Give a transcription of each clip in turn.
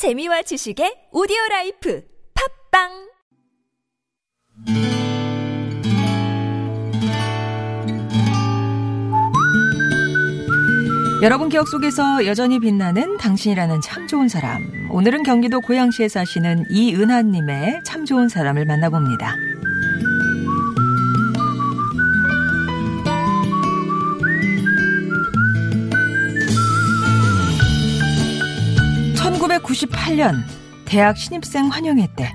재미와 지식의 오디오 life 팟빵 여러분 기억 속에서 여전히 빛나는 당신이라는 참 좋은 사람. 오늘은 경기도 고양시에 사시는 이은하님의 참 좋은 사람을 만나봅니다. 1998년 대학 신입생 환영회 때,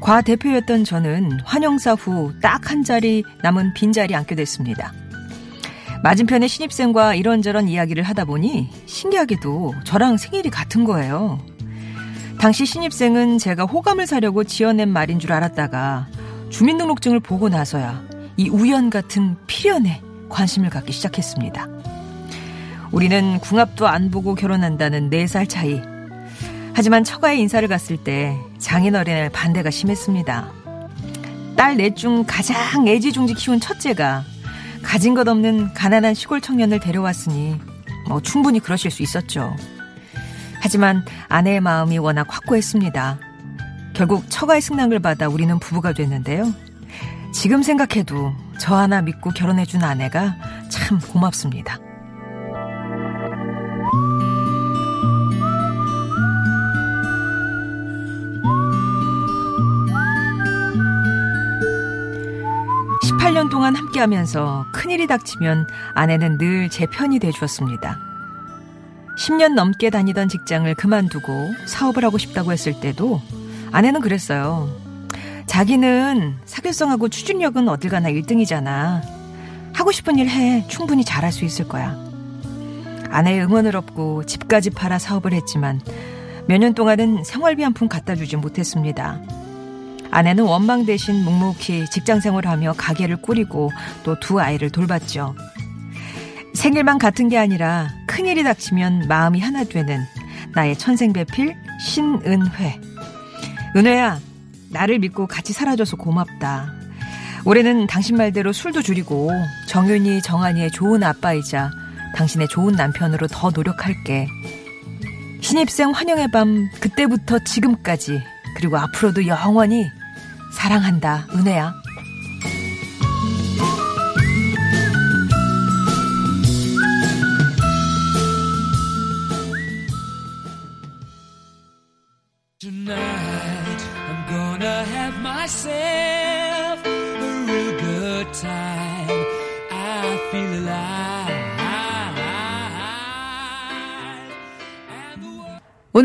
과 대표였던 저는 환영사 후 딱 한 자리 남은 빈자리 앉게 됐습니다. 맞은편의 신입생과 이런저런 이야기를 하다 보니 신기하게도 저랑 생일이 같은 거예요. 당시 신입생은 제가 호감을 사려고 지어낸 말인 줄 알았다가 주민등록증을 보고 나서야 이 우연 같은 필연에 관심을 갖기 시작했습니다. 우리는 궁합도 안 보고 결혼한다는 4살 차이. 하지만 처가에 인사를 갔을 때 장인어른의 반대가 심했습니다. 딸 넷 중 가장 애지중지 키운 첫째가 가진 것 없는 가난한 시골 청년을 데려왔으니 뭐 충분히 그러실 수 있었죠. 하지만 아내의 마음이 워낙 확고했습니다. 결국 처가의 승낙을 받아 우리는 부부가 됐는데요. 지금 생각해도 저 하나 믿고 결혼해준 아내가 참 고맙습니다. 18년 동안 함께하면서 큰일이 닥치면 아내는 늘 제 편이 돼주었습니다. 10년 넘게 다니던 직장을 그만두고 사업을 하고 싶다고 했을 때도 아내는 그랬어요. 자기는 사교성하고 추진력은 어딜 가나 1등이잖아. 하고 싶은 일 해. 충분히 잘할 수 있을 거야. 아내의 응원을 얻고 집까지 팔아 사업을 했지만 몇 년 동안은 생활비 한 푼 갖다 주지 못했습니다. 아내는 원망 대신 묵묵히 직장 생활하며 가게를 꾸리고 또 두 아이를 돌봤죠. 생일만 같은 게 아니라 큰일이 닥치면 마음이 하나 되는 나의 천생배필 신은회. 은회야, 나를 믿고 같이 살아줘서 고맙다. 올해는 당신 말대로 술도 줄이고 정윤이, 정한이의 좋은 아빠이자 당신의 좋은 남편으로 더 노력할게. 신입생 환영의 밤 그때부터 지금까지 그리고 앞으로도 영원히 사랑한다, 은혜야.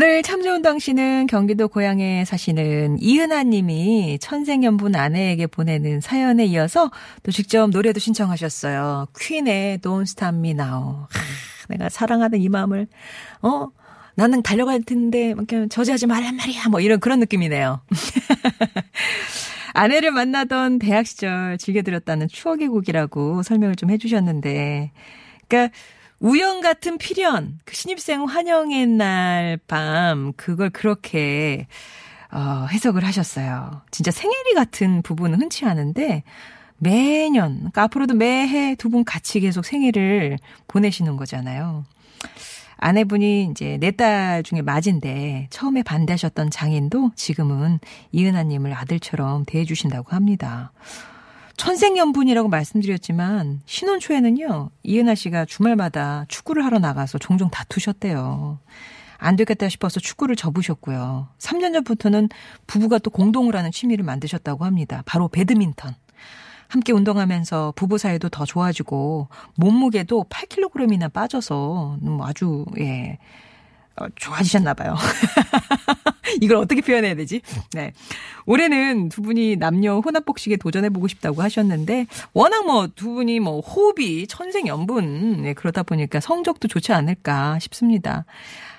오늘 참 좋은 당신은 경기도 고향에 사시는 이은하 님이 천생연분 아내에게 보내는 사연에 이어서 또 직접 노래도 신청하셨어요. 퀸의 Don't Stop Me Now. 하, 내가 사랑하는 이 마음을, 어? 나는 달려갈 텐데, 저지하지 말란 말이야. 뭐 이런 그런 느낌이네요. 아내를 만나던 대학 시절 즐겨 들었다는 추억의 곡이라고 설명을 좀 해주셨는데, 그러니까 우연 같은 필연, 그 신입생 환영의 날 밤, 그걸 그렇게, 어, 해석을 하셨어요. 진짜 생일이 같은 부분은 흔치 않은데, 매년, 그러니까 앞으로도 매해 두 분 같이 계속 생일을 보내시는 거잖아요. 아내분이 이제 내딸 중에 맞인데 처음에 반대하셨던 장인도 지금은 이은하님을 아들처럼 대해주신다고 합니다. 천생연분이라고 말씀드렸지만 신혼 초에는요 이은하 씨가 주말마다 축구를 하러 나가서 종종 다투셨대요. 안 되겠다 싶어서 축구를 접으셨고요. 3년 전부터는 부부가 또 공동을 하는 취미를 만드셨다고 합니다. 바로 배드민턴. 함께 운동하면서 부부 사이도 더 좋아지고 몸무게도 8kg이나 빠져서 음, 아주 예 어, 좋아지셨나 봐요. 이걸 어떻게 표현해야 되지? 네. 올해는 두 분이 남녀 혼합 복식에 도전해 보고 싶다고 하셨는데 워낙 뭐 두 분이 뭐 호흡이 천생연분 네, 그러다 보니까 성적도 좋지 않을까 싶습니다.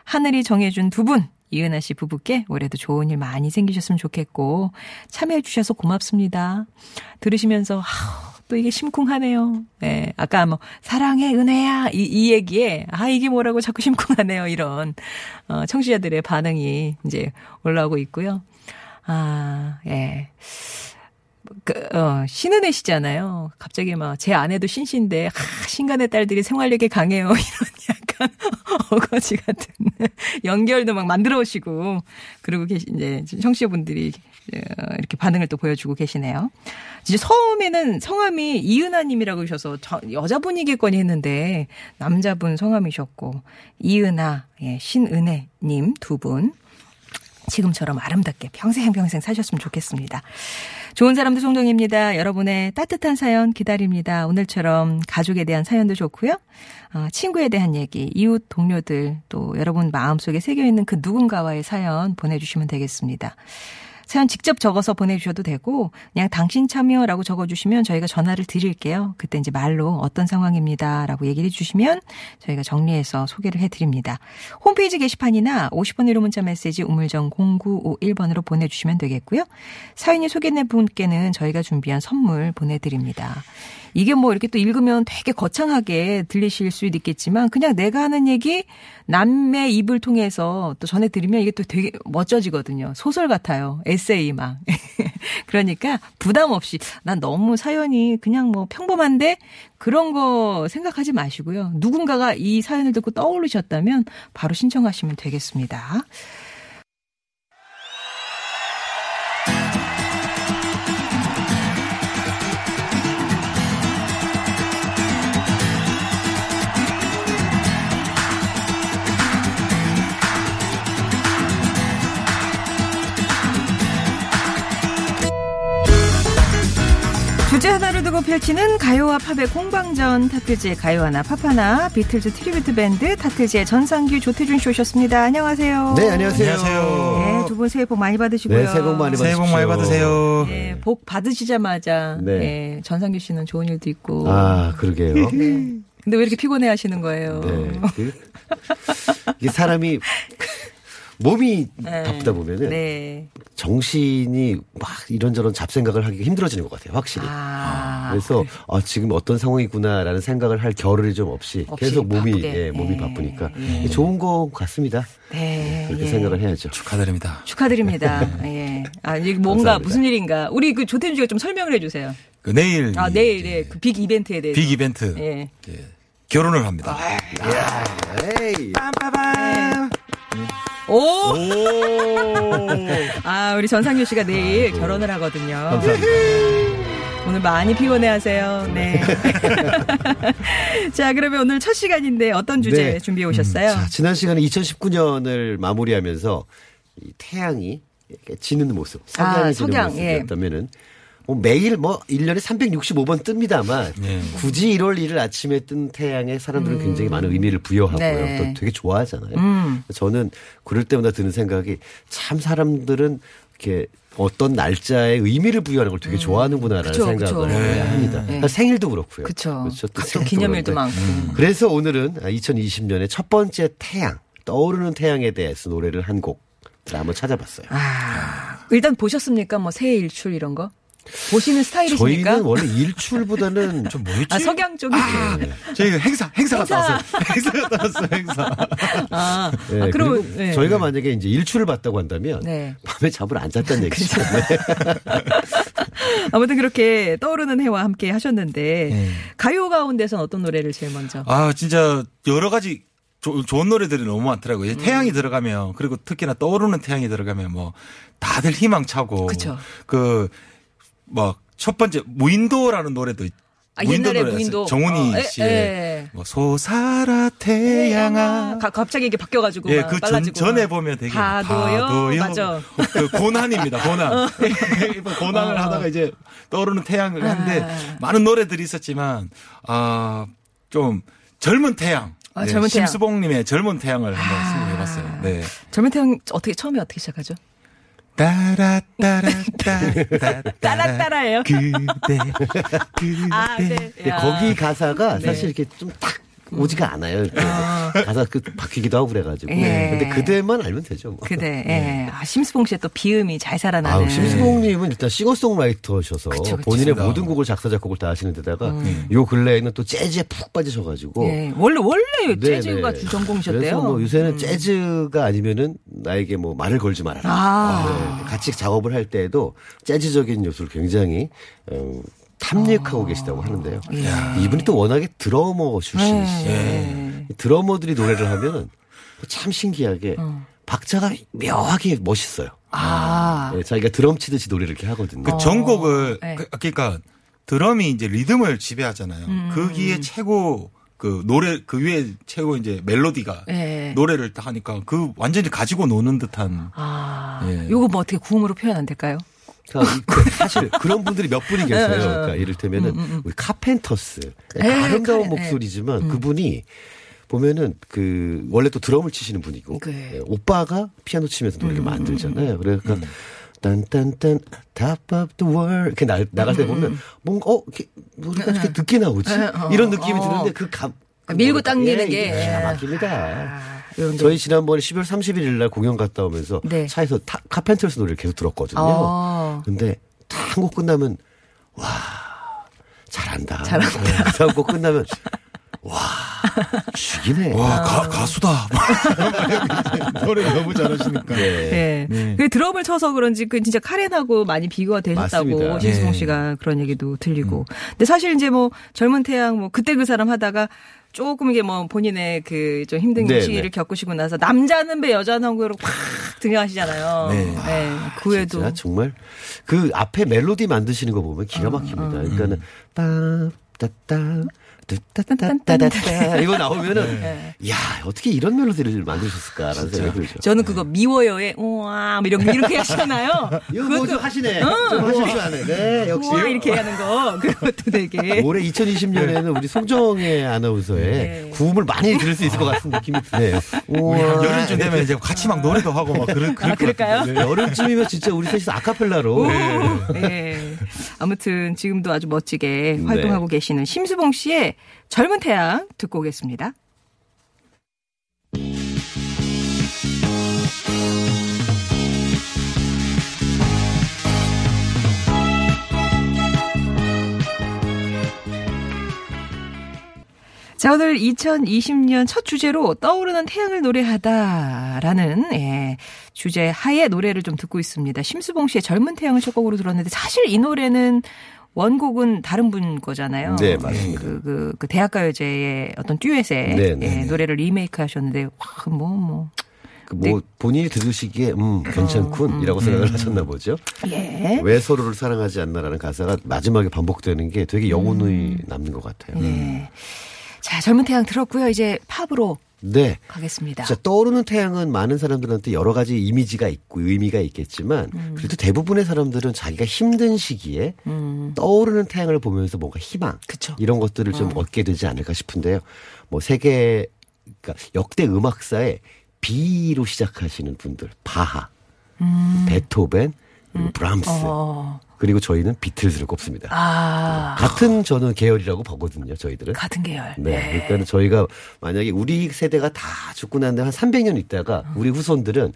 하늘이 정해준 두 분 이은하 씨 부부께 올해도 좋은 일 많이 생기셨으면 좋겠고 참여해 주셔서 고맙습니다. 들으시면서 아우, 또 이게 심쿵하네요. 네, 아까 뭐 사랑해 은혜야 이, 이 얘기에 아 이게 뭐라고 자꾸 심쿵하네요 이런 어, 청취자들의 반응이 이제 올라오고 있고요. 아 예. 그, 어, 신은혜 씨잖아요. 갑자기 막, 제 아내도 신씨인데, 아, 신간의 딸들이 생활력이 강해요. 이런 약간. 어거지 같은 연결도 막 만들어 오시고 그러고 계시 이제 청취자분들이 어, 이렇게 반응을 또 보여주고 계시네요. 이제 처음에는 성함이 이은하님이라고 하셔서 저- 여자분이겠거니 했는데 남자분 성함이셨고 이은하, 예, 신은혜님 두 분. 지금처럼 아름답게 평생 평생 사셨으면 좋겠습니다. 좋은 사람도 송정입니다. 여러분의 따뜻한 사연 기다립니다. 오늘처럼 가족에 대한 사연도 좋고요. 어, 친구에 대한 얘기, 이웃 동료들 또 여러분 마음속에 새겨 있는 그 누군가와의 사연 보내주시면 되겠습니다. 사연 직접 적어서 보내주셔도 되고 그냥 당신 참여라고 적어주시면 저희가 전화를 드릴게요. 그때 이제 말로 어떤 상황입니다라고 얘기를 해주시면 저희가 정리해서 소개를 해드립니다. 홈페이지 게시판이나 50번 1호 문자 메시지 우물정 0951번으로 보내주시면 되겠고요. 사연이 소개된 분께는 저희가 준비한 선물 보내드립니다. 이게 뭐 이렇게 또 읽으면 되게 거창하게 들리실 수도 있겠지만 그냥 내가 하는 얘기 남의 입을 통해서 또 전해드리면 이게 또 되게 멋져지거든요. 소설 같아요. 에세이 막. 그러니까 부담 없이 난 너무 사연이 그냥 뭐 평범한데 그런 거 생각하지 마시고요. 누군가가 이 사연을 듣고 떠오르셨다면 바로 신청하시면 되겠습니다. 주제 하나를 두고 펼치는 가요와 팝의 공방전 타틀즈의 가요 하나 팝 하나 비틀즈 tribute 밴드 타틀즈의 전상규 조태준 씨 오셨습니다. 안녕하세요. 네, 안녕하세요. 네, 두 분 새해 복 많이 받으시고요. 네, 새해 복 많이 새해 받으십시오. 복 많이 받으세요. 네, 복 받으시자마자 네. 네, 전상규 씨는 좋은 일도 있고. 아, 그러게요. 네. 네. 근데 왜 이렇게 피곤해 하시는 거예요? 그, 이게 사람이 몸이 네. 바쁘다 보면은 네. 정신이 막 이런저런 잡생각을 하기가 힘들어지는 것 같아요, 확실히. 아. 그래서 아, 지금 어떤 상황이구나라는 생각을 할 겨를이 좀 없이, 없이 계속 몸이 바쁘게. 예, 몸이 네. 바쁘니까 예. 좋은 것 같습니다. 네. 그렇게 예. 생각을 해야죠. 축하드립니다. 축하드립니다. 예. 아, 이게 뭔가 감사합니다. 무슨 일인가. 우리 그 조태준 씨가 좀 설명을 해 주세요. 그 내일 아, 이- 내일, 네. 그빅 이벤트에 대해서. 빅 이벤트 예. 예, 결혼을 합니다. 에이. 빰빠밤. 오! 아, 우리 전상규 씨가 내일 결혼을 하거든요. 감사합니다. 오늘 많이 피곤해 하세요. 네. 자, 그러면 오늘 첫 시간인데 어떤 주제 네. 준비해 오셨어요? 자, 지난 시간에 2019년을 마무리하면서 이 태양이 지는 모습, 석양이 아, 지는 석양, 예. 모습이었다면은 뭐 매일 뭐 1년에 365번 뜹니다만 예. 굳이 1월 1일 아침에 뜬 태양에 사람들은 굉장히 많은 의미를 부여하고요. 네. 또 되게 좋아하잖아요. 음. 저는 그럴 때마다 드는 생각이 참 사람들은 이렇게 어떤 날짜에 의미를 부여하는 걸 되게 좋아하는구나라는 음. 그쵸, 생각을 그쵸. 네, 합니다. 네. 생일도 그렇고요. 그렇죠. 또 기념일도 그런데. 많고. 그래서 오늘은 2020년의 첫 번째 태양, 떠오르는 태양에 대해서 노래를 한 곡을 한번 찾아봤어요. 아, 일단 보셨습니까? 뭐 새해 일출 이런 거? 보시는 스타일이십니까? 저희는 원래 일출보다는 좀 뭐였지? 아, 석양 쪽이. 저희가 행사 행사 갔다 행사. 왔어요. 행사 갔다 왔어요. 행사. 아, 네, 아, 그럼 네. 저희가 만약에 이제 일출을 봤다고 한다면 네. 밤에 잠을 안 잤다는 얘기죠. 네. 아무튼 그렇게 떠오르는 해와 함께 하셨는데 네. 가요 가운데선 어떤 노래를 제일 먼저? 아 진짜 여러 가지 조- 좋은 노래들이 너무 많더라고요. 음. 태양이 들어가면 그리고 특히나 떠오르는 태양이 들어가면 뭐 다들 희망차고 그쵸. 그 뭐첫 번째 무인도라는 노래도 있- 아, 옛날에 노래였어요. 무인도. 정훈이 어, 에, 씨의 에. 뭐 소사라 태양아 가, 갑자기 이게 바뀌어가지고 예, 막그 전, 전에 막. 보면 되게 가도요? 맞아. 그 고난입니다. 고난. 고난을 어. 하다가 이제 떠오르는 태양을 하는데 아. 많은 노래들이 있었지만 아좀 젊은 태양. 아, 젊은 태양. 심수봉님의 젊은 태양을 한번 생각해봤어요. 네. 젊은 태양 어떻게 처음에 어떻게 시작하죠? 따라 따라 따라 따라 따라예요. 그대 그대 아, 네. 근데 야. 거기 가사가 네. 사실 이렇게 좀딱 오지가 않아요. 이렇게 가사 그 바뀌기도 하고 그래가지고. 예. 근데 그대만 알면 되죠. 뭐. 그대. 예. 아, 심수봉 씨의 또 비음이 잘 살아나는. 아우, 심수봉님은 일단 싱어송라이터셔서 그쵸, 그쵸. 본인의 맞습니다. 모든 곡을 작사 작곡을 다 하시는 데다가 요 근래에는 또 재즈에 푹 빠지셔가지고 예. 원래 원래 네, 재즈가 네. 주전공이셨대요. 그래서 뭐 요새는 재즈가 아니면은 나에게 뭐 말을 걸지 말아라. 아. 네, 같이 작업을 할 때에도 재즈적인 요소를 굉장히 어, 탐닉하고 계시다고 하는데요. 이분이 또 워낙에 드러머 출신이시죠. 예. 이 드러머들이 노래를 하면 참 신기하게 박자가 묘하게 멋있어요. 아. 예, 자기가 드럼 치듯이 노래를 이렇게 하거든요. 그 전곡을 네. 그, 그러니까 드럼이 이제 리듬을 지배하잖아요. 음. 거기에 최고 그 노래 그 위에 최고 이제 멜로디가 네. 노래를 딱 하니까 그 완전히 가지고 노는 듯한 아. 예. 요거 뭐 어떻게 구음으로 표현 안 될까요? 그러니까 사실 그런 분들이 몇 분이 계세요. 네. 그러니까 이를테면은 우리 카펜터스 에, 아름다운 카레- 목소리지만 그분이 보면은 그 원래 또 드럼을 치시는 분이고 네. 예, 오빠가 피아노 치면서 노래를 만들잖아요. 그러니까 딴딴딴 top of the world 이렇게 나, 나갈 때 보면 뭔가 어 이렇게 노래가 이렇게 늦게 나오지 어, 이런 느낌이 어. 드는데 그 감. 그 밀고 당기는 예, 게. 기가 막힙니다. 아, 게. 저희 지난번에 12월 31일 날 공연 갔다 오면서 네. 차에서 타, 카펜터스 노래를 계속 들었거든요. 어. 근데 딱한곡 끝나면 와 잘한다. 잘한다. 네, 그 다음 곡 끝나면 와 죽이네. 와 가, 가수다 노래 너무 잘하시니까 네. 예. 네. 그 드럼을 쳐서 그런지 그 진짜 카렌하고 많이 비교가 되셨다고. 신수봉 네. 씨가 그런 얘기도 들리고. 근데 사실 이제 뭐 젊은 태양 뭐 그때 그 사람 하다가 조금 이게 뭐 본인의 그 좀 힘든 네, 시기를 네. 겪으시고 나서 남자는 배 여자는 한국으로 팍 등장하시잖아요. 네. 그 외에도 진짜 정말 그 앞에 멜로디 만드시는 거 보면 기가 막힙니다. 어, 그러니까는 빰따따 따 따따따따 이거 나오면은 네. 야 어떻게 이런 멜로디를 만드셨을까라는 생각이 들죠. 저는 그거 미워요에 우와 뭐 이런 거 이렇게 하시나요? 이거 뭐좀 하시네. 좀 하실 줄 아네. 네, 역시. 우와 이렇게 하는 거 그것도 되게 올해 2020년에는 우리 송정혜 아나운서의 네. 구음을 많이 들을 수 있을 것 같은 느낌이 드네요. 우와. 한 여름쯤 되면 이제 같이 막 노래도 하고 막 그럴 그럴 아, 그럴까요? 네, 여름쯤이면 진짜 우리 셋이서 아카펠라로 네. 아무튼 지금도 아주 멋지게 네. 활동하고 계시는 심수봉 씨의 젊은 태양 듣고 오겠습니다. 자, 오늘 2020년 첫 주제로 떠오르는 태양을 노래하다라는 예, 주제 하에 노래를 좀 듣고 있습니다. 심수봉 씨의 젊은 태양을 첫 곡으로 들었는데 사실 이 노래는 원곡은 다른 분 거잖아요. 네, 맞습니다. 그, 그, 그 대학가요제의 어떤 듀엣의 네, 네, 예, 네. 노래를 리메이크 하셨는데, 와, 뭐, 뭐. 그뭐 본인이 들으시기에 음 괜찮군이라고 생각을 하셨나 보죠. 예. 왜 서로를 사랑하지 않나라는 가사가 마지막에 반복되는 게 되게 영혼이 남는 것 같아요. 네. 자, 젊은 태양 들었고요. 이제 팝으로 네. 가겠습니다. 자, 떠오르는 태양은 많은 사람들한테 여러 가지 이미지가 있고 의미가 있겠지만 그래도 대부분의 사람들은 자기가 힘든 시기에 떠오르는 태양을 보면서 뭔가 희망 그쵸. 이런 것들을 좀 얻게 되지 않을까 싶은데요. 뭐 세계 그러니까 역대 음악사에 B로 시작하시는 분들 바하, 베토벤, 그리고 브람스 어. 그리고 저희는 비틀즈를 꼽습니다. 아, 같은 저는 계열이라고 보거든요. 저희들은. 같은 계열. 네. 그러니까 저희가 만약에 우리 세대가 다 죽고 난 다음에 한 300년 있다가 우리 후손들은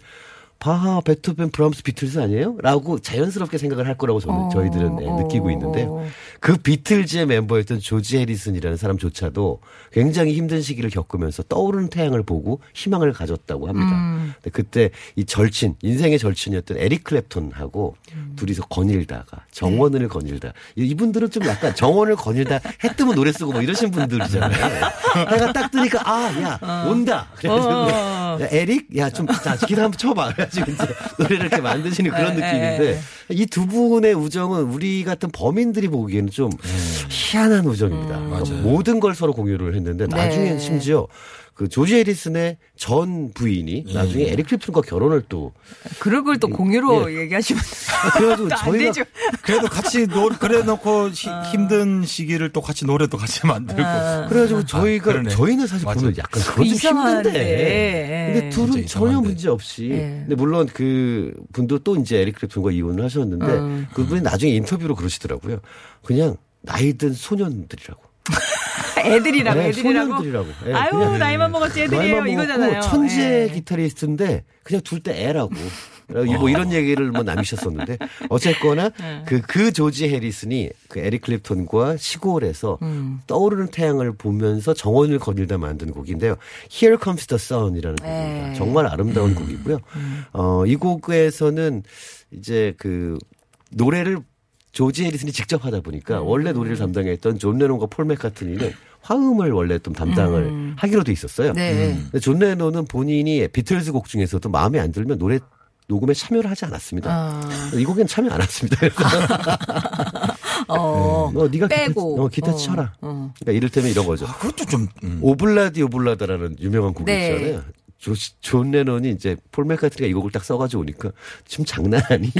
바하, 베토벤, 브람스, 비틀즈 아니에요? 라고 자연스럽게 생각을 할 거라고 저는 어, 저희들은 네, 느끼고 어. 있는데요. 그 비틀즈의 멤버였던 조지 해리슨이라는 사람조차도 굉장히 힘든 시기를 겪으면서 떠오르는 태양을 보고 희망을 가졌다고 합니다. 음. 그때 이 절친, 인생의 절친이었던 에릭 클랩톤하고 음. 둘이서 거닐다가 정원을 거닐다. 이- 이분들은 좀 약간 정원을 거닐다 해 뜨면 노래 쓰고 뭐 이러신 분들이잖아요. 해가 딱 뜨니까 아, 야, 온다. 그래가지고 어. 야, 에릭, 야, 좀, 자, 기타 한번 쳐봐. 그래가지고 이제 노래를 이렇게 만드시는 그런 에, 느낌인데 에. 이두 분의 우정은 우리 같은 범인들이 보기에는 좀 희한한 우정입니다. 그러니까 맞아요. 모든 걸 서로 공유를 했는데 나중엔 네. 심지어 그 조지 해리슨의 전 부인이 나중에 에릭 클랩톤과 결혼을 또 그런 걸 또 공유로 얘기하시면 아, 그래가지고 저희가 되죠. 그래도 같이 노 그래 놓고 시- 아. 힘든 시기를 또 같이 노래도 같이 만들고 그래가지고 저희가 그러네. 저희는 사실 맞아. 보면 약간 그건 좀 이상한데. 힘든데 근데 둘은 전혀. 문제 없이 예. 근데 물론 그 분도 또 이제 에릭 클랩톤과 이혼을 하셨는데 음. 그분이 나중에 인터뷰로 그러시더라고요 그냥 나이든 소년들이라고 애들이라고 네, 애들이라고. 소년들이라고 예, 아유 그냥 나이만 먹었지 애들이에요 나이만 이거잖아요. 천재 예. 기타리스트인데 그냥 둘 때 애라고. 뭐 이런 얘기를 뭐 남기셨었는데 어쨌거나 네. 그그 조지 해리슨이 그 에릭 클랩톤과 시골에서 음. 떠오르는 태양을 보면서 정원을 거닐다 만든 곡인데요. Here Comes the Sun이라는 네. 음. 곡입니다. 정말 아름다운 곡이고요. 어, 이 곡에서는 이제 그 노래를 조지 해리슨이 직접 하다 보니까 음. 원래 노래를 담당했던 존 레논과 폴 맥카트니는 화음을 원래 좀 담당을 하기로 돼 있었어요. 음. 네. 근데 존 레논은 본인이 비틀즈 곡 중에서도 마음에 안 들면 노래 녹음에 참여를 하지 않았습니다. 아. 이 곡엔 참여 안 했습니다. 그래서 어. 어, 네가 빼고. 기타, 어, 기타 어. 쳐라. 어. 그러니까 이를테면 이런 거죠. 아, 그것도 좀 음. Ob-La-Di, Ob-La-Da라는 유명한 곡이 네. 있잖아요. 조, 존 레논이 이제 폴 맥카트니가 이 곡을 딱 써가지고 오니까 지금 장난 아니?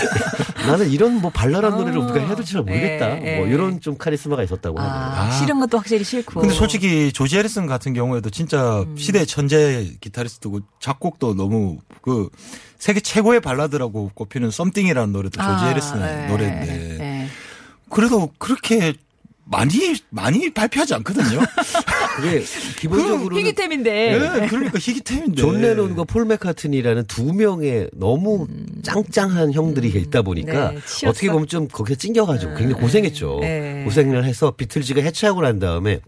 나는 이런 뭐 발랄한 노래를 우리가 해야 될지 잘 모르겠다. 예, 뭐 예. 이런 좀 카리스마가 있었다고 하네요. 아, 싫은 것도 확실히 싫고. 근데 솔직히 조지 해리슨 같은 경우에도 진짜 음. 시대 천재 기타리스트고 작곡도 너무 그 세계 최고의 발라드라고 꼽히는 Something이라는 노래도 조지 해리슨의 네, 노래인데 네. 그래도 그렇게 많이 많이 발표하지 않거든요. 그게 기본적으로는 희귀템인데. 네, 그러니까 희귀템인데. 존 레논과 폴 맥카트니라는 두 명의 너무 짱짱한 형들이 있다 보니까 네. 어떻게 보면 좀 거기에 찡겨가지고 굉장히 고생했죠. 네. 고생을 해서 비틀즈가 해체하고 난 다음에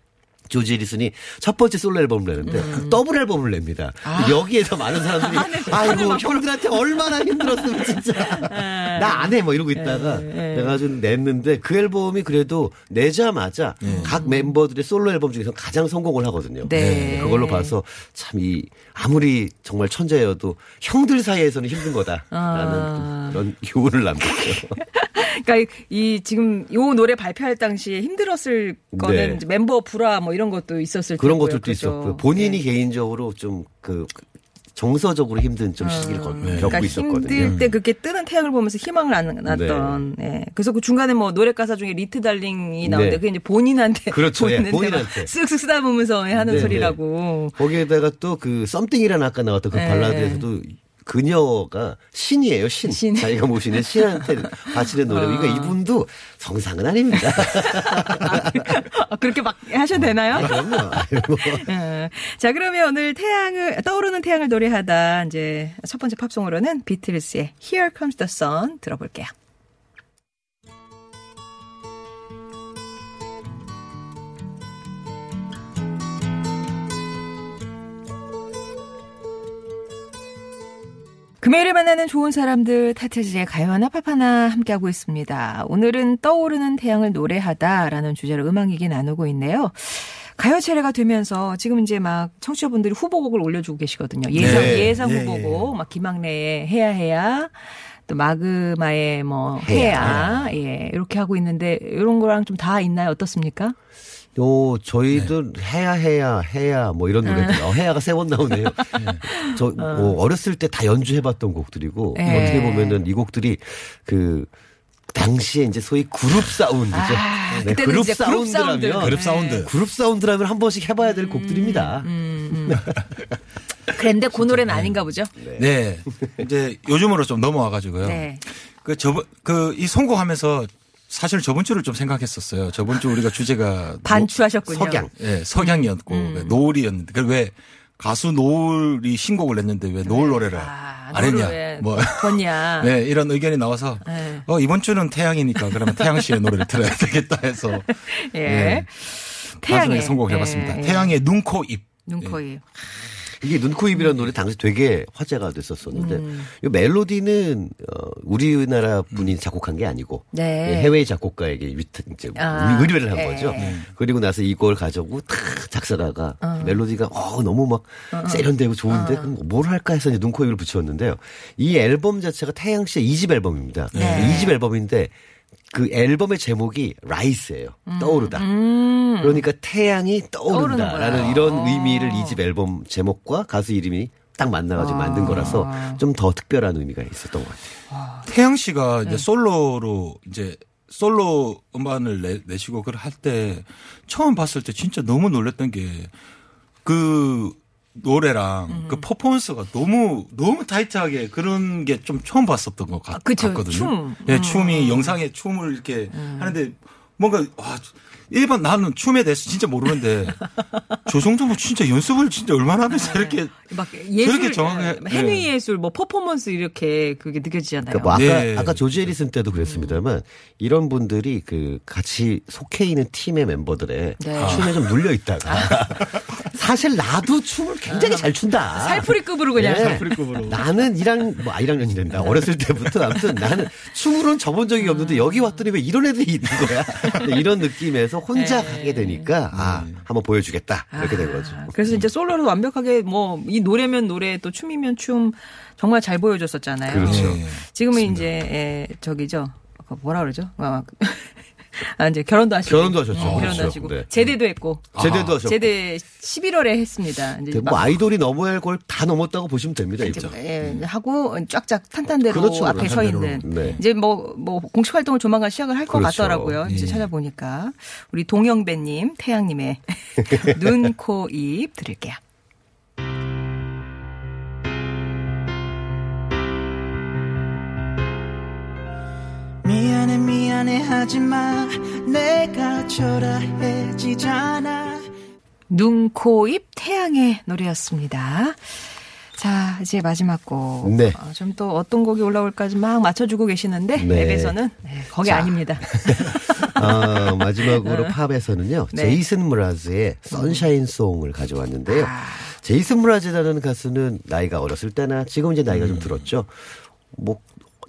조지 해리슨이 첫 번째 솔로 앨범을 내는데 음. 더블 앨범을 냅니다. 여기에서 많은 사람들이 아이고 형들한테 얼마나 힘들었으면 진짜 네. 나 안 해 뭐 이러고 있다가 내가 좀 냈는데 그 앨범이 그래도 내자마자 각 멤버들의 솔로 앨범 중에서 가장 성공을 하거든요. 네. 그걸로 봐서 참 이 아무리 정말 천재여도 형들 사이에서는 힘든 거다라는 아. 그런 교훈을 남겼죠. 그러니까 이 지금 요 노래 발표할 당시에 힘들었을 거는 네. 멤버 불화 뭐 이런 것도 있었을 그런 테고요. 것들도 그죠? 있었고요. 본인이 네. 개인적으로 좀그 정서적으로 힘든 좀 시기를 겪- 겪고 그러니까 있었거든요. 힘들 때 그렇게 뜨는 태양을 보면서 희망을 안았던. 예. 그래서 그 중간에 뭐 노래 가사 중에 little darling이 나오는데 네. 그게 이제 본인한테 그렇죠. 예, 본인한테. 쓱쓱 쓰다듬으면서 하는 네, 소리라고. 거기에다가 또 그 썸띵이라는 아까 나왔던 그 네. 발라드에서도 그녀가 신이에요, 신. 신. 자기가 모시는 신한테 바치는 노래. 그러니까 이분도 정상은 아닙니다. 아, 그렇게 막 하셔도 되나요? 그럼요. 아이고. 예. 자, 그러면 오늘 태양을, 떠오르는 태양을 노래하다, 이제 첫 번째 팝송으로는 비틀스의 Here Comes the Sun 들어볼게요. 금요일에 만나는 좋은 사람들 타틀즈의 가요 하나 팝 하나 함께하고 있습니다. 오늘은 떠오르는 태양을 노래하다라는 주제로 음악 얘기 나누고 있네요. 가요 차례가 되면서 지금 이제 막 청취자분들이 후보곡을 올려주고 계시거든요. 예상 네. 예상 예, 후보곡 막 김학래의 해야 해야 또 마그마의 뭐 해야 예 이렇게 하고 있는데 이런 거랑 좀 다 있나요? 어떻습니까? 요, 저희도 해야, 해야, 해야, 뭐 이런 노래들. 어, 해야가 세 번 나오네요. 저, 뭐 어렸을 때 다 연주해봤던 곡들이고, 네. 어떻게 보면은 이 곡들이 그, 당시에 이제 소위 그룹 사운드죠. 아, 네, 그때는 그룹 이제 그룹 사운드. 사운드라면, 그룹 사운드. 그룹 사운드라면 한 번씩 해봐야 될 곡들입니다. 그런데 그 노래는 아닌가 보죠. 네. 이제 요즘으로 좀 넘어와가지고요. 네. 그 저번 그이 선곡하면서 사실 저번 주를 좀 생각했었어요. 저번 주 우리가 주제가 반추하셨군요. 석양. 예, 석양이었고 음. 왜 노을이었는데 그왜 가수 노을이 신곡을 냈는데 왜 노을 노래를 아, 안 했냐? 뭐 걷냐. 네, 이런 의견이 나와서 네. 어 이번 주는 태양이니까 그러면 태양 씨의 노래를 들어야 되겠다 해서 예. 네. 마지막에 선곡을 해봤습니다. 예, 예. 태양의 눈, 코, 입. 눈, 코, 입. 이게 눈, 코, 입이라는 노래 당시 되게 화제가 됐었었는데, 음. 이 멜로디는, 어, 우리나라 분이 작곡한 게 아니고, 네. 예, 해외 작곡가에게 위, 이제 아, 의뢰를 한 예. 거죠. 그리고 나서 이걸 가지고 탁 작사가가 멜로디가 어 너무 막 세련되고 좋은데 그럼 뭘 할까 해서 이제 눈코 입을 붙였는데요. 이 앨범 자체가 태양 씨의 2집 앨범입니다. 네. 2집 앨범인데 그 앨범의 제목이 라이스예요. 떠오르다. 음. 그러니까 태양이 떠오른다라는. 이런 어. 의미를 2집 앨범 제목과 가수 이름이 딱 만나가지고 만든 거라서 좀 더 특별한 의미가 있었던 것 같아요. 태양 씨가 네. 이제 솔로로 이제 솔로 음반을 내, 내시고 그걸 할 때 처음 봤을 때 진짜 너무 놀랐던 게 그 노래랑 음. 그 퍼포먼스가 너무 너무 타이트하게 그런 게 좀 처음 봤었던 것 같, 아, 그쵸. 같거든요. 춤. 예, 음. 춤이 영상에 춤을 이렇게 하는데 뭔가 와 일반 나는 춤에 대해서 진짜 모르는데 저 정도면 진짜 연습을 진짜 얼마나 하면서 이렇게 막 예술, 저렇게 정확하게- 행위 네. 예술, 뭐 퍼포먼스 이렇게 그게 느껴지잖아요. 그러니까 뭐 아까 네. 아까 조지 해리슨 때도 그랬습니다만 이런 분들이 그 같이 속해 있는 팀의 멤버들의 네. 춤에 좀 눌려 있다가 사실 나도 춤을 굉장히 잘 춘다. 살풀이급으로 그냥. 예. 살풀이급으로. 나는 1학, 뭐, 아, 1학년이 된다. 어렸을 때부터 아무튼 나는 춤으로는 접은 적이 없는데 여기 왔더니 왜 이런 애들이 있는 거야. 이런 느낌에서 혼자 네. 가게 되니까, 아, 한번 보여주겠다. 이렇게 된 거죠. 아, 그래서 이제 솔로로 완벽하게 뭐 이 노래면 노래 또 춤이면 춤 정말 잘 보여줬었잖아요. 그렇죠. 네. 지금은 이제 에, 저기죠. 그 뭐라 그러죠? 아, 아, 이제 결혼도 하시고 결혼도 하셨죠. 결혼도 그렇죠. 하시고 네. 제대도 했고 제대도 하셨고. 제대 11월에 했습니다. 이제 뭐 아이돌이 넘어야 할 걸 다 넘었다고 보시면 됩니다. 이제. 예, 하고 쫙쫙 탄탄대로 그렇죠, 앞에 서 탄탄대로. 있는 네. 이제 뭐 뭐 공식 활동을 조만간 시작을 할것 그렇죠. 같더라고요. 이제 예. 찾아보니까 우리 동영배님, 태양님의 눈, 코, 입 들을게요. 미안해 미안해 하지마 내가 초라해지잖아 눈, 코, 입, 태양의 노래였습니다. 자, 이제 마지막 곡. 네. 좀또 어떤 곡이 올라올까 막 맞춰주고 계시는데, 네. 랩에서는 네, 거기 자. 아닙니다. 아, 마지막으로 팝에서는요. 네. 제이슨 무라즈의 선샤인 송을 가져왔는데요. 제이슨 무라즈라는 가수는 나이가 어렸을 때나 지금 이제 나이가 좀 들었죠. 뭐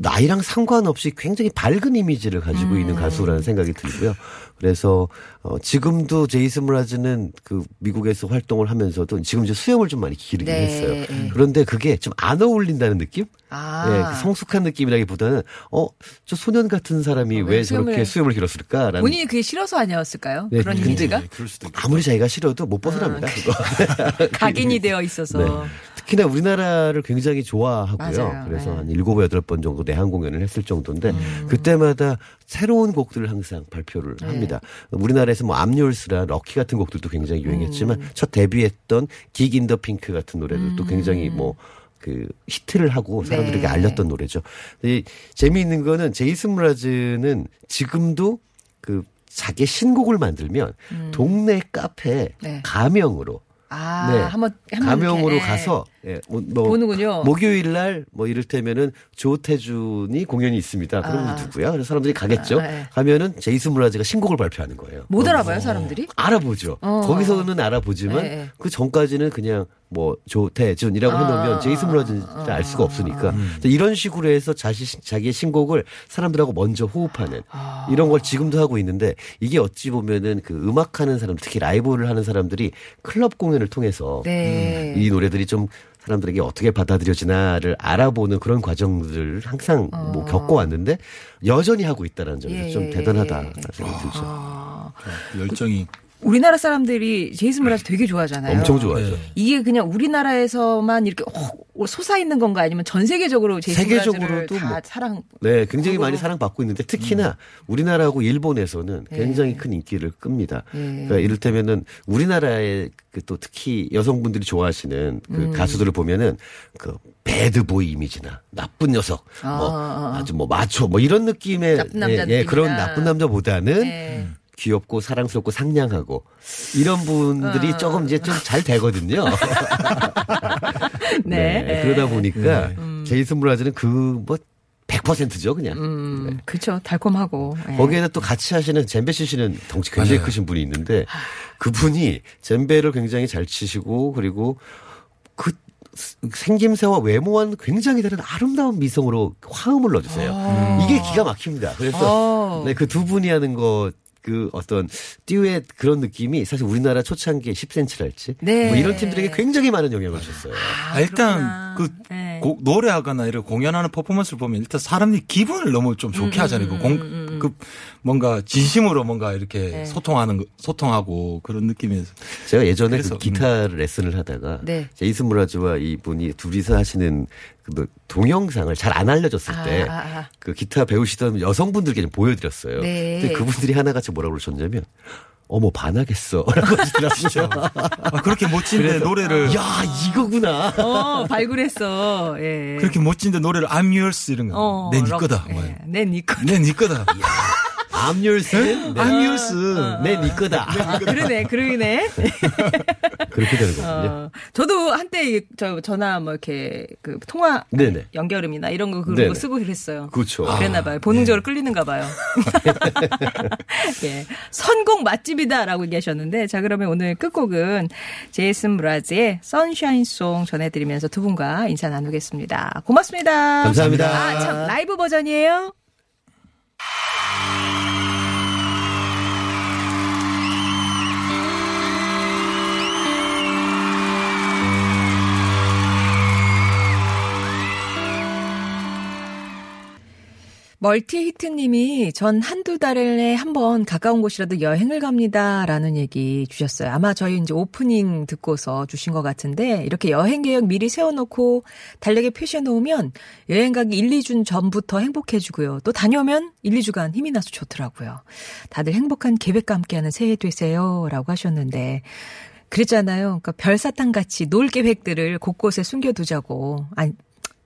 나이랑 상관없이 굉장히 밝은 이미지를 가지고 있는 가수라는 생각이 들고요. 그래서 어 지금도 제이슨 무라즈는 그 미국에서 활동을 하면서도 지금 이제 수염을 좀 많이 기르긴 네, 했어요. 네. 그런데 그게 좀 안 어울린다는 느낌? 아. 예, 그 성숙한 느낌이라기보다는 어, 저 소년 같은 사람이 어, 왜왜 저렇게 수염을- 수염을 길었을까라는 본인이 그게 싫어서 아니었을까요? 네, 그런 근데 이미지가? 네, 그럴 수도 있고. 아무리 자기가 싫어도 못 벗어납니다. 그거. 각인이 되어 있어서. 네. 특히나 우리나라를 굉장히 좋아하고요. 맞아요. 그래서 네. 음. 한 일곱 여덟 번 정도 내한 공연을 했을 정도인데 그때마다 새로운 곡들을 항상 발표를 네. 합니다. 우리나라에서 뭐 I'm Yours나 Lucky 같은 곡들도 굉장히 유행했지만 음. 첫 데뷔했던 Geek in the Pink 같은 노래들도 굉장히 뭐그 히트를 하고 사람들에게 네. 알렸던 노래죠. 이 재미있는 거는 제이슨 므라즈는 지금도 그 자기 신곡을 만들면 동네 카페 음. 네. 가명으로 아, 네. 한번, 한번 가명으로 예. 가서 예, 뭐, 뭐 보는군요. 목요일 날 뭐 이를테면은 조태준이 공연이 있습니다. 그럼 아. 누구야? 그래서 사람들이 가겠죠. 아, 예. 가면은 제이슨 무라즈가 신곡을 발표하는 거예요. 못 알아봐요, 사람들이? 알아보죠. 어. 거기서는 알아보지만 예, 예. 그 전까지는 그냥 뭐 조태준이라고 아, 해놓으면 제이슨 무라즈를 알 수가 없으니까 그래서 이런 식으로 해서 자시, 자기의 신곡을 사람들하고 먼저 호흡하는 아. 이런 걸 지금도 하고 있는데 이게 어찌 보면은 그 음악하는 사람 특히 라이브를 하는 사람들이 클럽 공연을 통해서 네. 이 노래들이 좀 사람들에게 어떻게 받아들여지나를 알아보는 그런 과정들을 항상 뭐 겪어왔는데 여전히 하고 있다는 점에서 어. 예, 좀 예, 대단하다는 예. 생각이 들죠. 아, 열정이 우리나라 사람들이 제이슨 무라즈 되게 좋아하잖아요. 엄청 좋아하죠. 네. 이게 그냥 우리나라에서만 이렇게 어, 솟아 있는 건가 아니면 전 세계적으로 제이슨 세계적으로도 다 뭐- 사랑 네, 굉장히 그거- 많이 사랑받고 있는데 특히나 우리나라하고 일본에서는 굉장히 큰 인기를 끕니다. 예. 그러니까 이를테면은 우리나라의 그 또 특히 여성분들이 좋아하시는 그 음. 가수들을 보면은 그 배드보이 이미지나 나쁜 녀석, 뭐 아. 아주 뭐 마초 뭐 이런 느낌의 나쁜 남자 예, 예, 그런. 나쁜 남자보다는 네. 귀엽고 사랑스럽고 상냥하고 이런 분들이 어. 조금 이제 좀 잘 되거든요. 네. 네, 그러다 보니까 음. 제이슨 브라즈는 그뭐 100%죠, 그냥. 음, 그렇죠. 달콤하고. 예. 거기에다 또 같이 하시는 젬베 치시는 덩치 굉장히 맞아요. 크신 분이 있는데 그분이 젬베를 굉장히 잘 치시고 그리고 그 생김새와 외모와는 굉장히 다른 아름다운 미성으로 화음을 넣어주세요. 이게 기가 막힙니다. 그래서 어. 네, 그 두 분이 하는 거. 그 어떤 듀엣 그런 느낌이 사실 우리나라 초창기 10cm랄지 네. 뭐 이런 팀들에게 굉장히 많은 영향을 줬어요. 아, 일단 그렇구나. 그 네. 곡- 노래하거나 이런 공연하는 퍼포먼스를 보면 일단 사람들이 기분을 너무 좀 음, 좋게 하잖아요. 그 공, 그 뭔가 진심으로 뭔가 이렇게 네. 소통하는 거, 소통하고 그런 느낌에서 제가 예전에 그래서, 그 기타 레슨을 하다가 네. 제이슨 무라즈와 이분이 둘이서 하시는 그 동영상을 잘 안 알려줬을 아, 때 아, 아. 그 기타 배우시던 여성분들께 좀 보여드렸어요. 네. 근데 그분들이 하나같이 뭐라고 그러셨냐면 어머 반하겠어 라고 하시더라고요. 아, 그렇게 멋진데 노래를 야 이거구나. 어, 발굴했어. 예. 그렇게 멋진데 노래를 I'm yours 이런 거. 어, 내네 럭- 거다. 예. 뭐. 내네 거다. 내네 거다. 암율스는 네. 암율스. 네, 네 거다. 아, 그러네, 그러네. 그렇게 되는 거군요. 어, 저도 한때 저 전화 뭐 이렇게 그 통화 네네. 연결음이나 이런 거 그런 네네. 거 쓰고 그랬어요. 그렇죠. 그랬나 봐요. 본능적으로 끌리는가 봐요. 예. 선곡 맛집이다라고 얘기하셨는데 자 그러면 오늘 끝곡은 제이슨 므라즈의 Sunshine Song 전해드리면서 두 분과 인사 나누겠습니다. 고맙습니다. 감사합니다. 아, 참 라이브 버전이에요. 멀티 히트님이 전 한두 달에 한 번 가까운 곳이라도 여행을 갑니다. 라는 얘기 주셨어요. 아마 저희 이제 오프닝 듣고서 주신 것 같은데, 이렇게 여행 계획 미리 세워놓고 달력에 표시해 놓으면 여행 가기 1, 2주 전부터 행복해지고요. 또 다녀오면 1, 2주간 힘이 나서 좋더라고요. 다들 행복한 계획과 함께하는 새해 되세요. 라고 하셨는데, 그랬잖아요. 그러니까 별사탕 같이 놀 계획들을 곳곳에 숨겨두자고. 아니,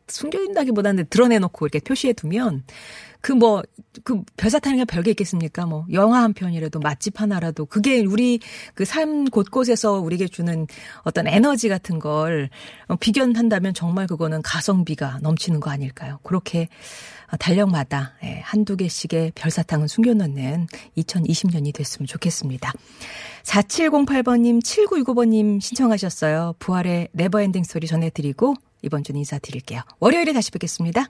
숨겨둔다기보다는 드러내놓고 이렇게 표시해 두면 그 뭐 그 별사탕이가 별게 있겠습니까? 뭐 영화 한 편이라도 맛집 하나라도 그게 우리 그 삶 곳곳에서 우리에게 주는 어떤 에너지 같은 걸 어, 비견한다면 정말 그거는 가성비가 넘치는 거 아닐까요? 그렇게 달력마다 예, 한두 개씩의 별사탕은 숨겨놓는 2020년이 됐으면 좋겠습니다. 4708번님, 7965번님 신청하셨어요. 부활의 Never Ending Story 전해드리고 이번 주는 인사드릴게요. 월요일에 다시 뵙겠습니다.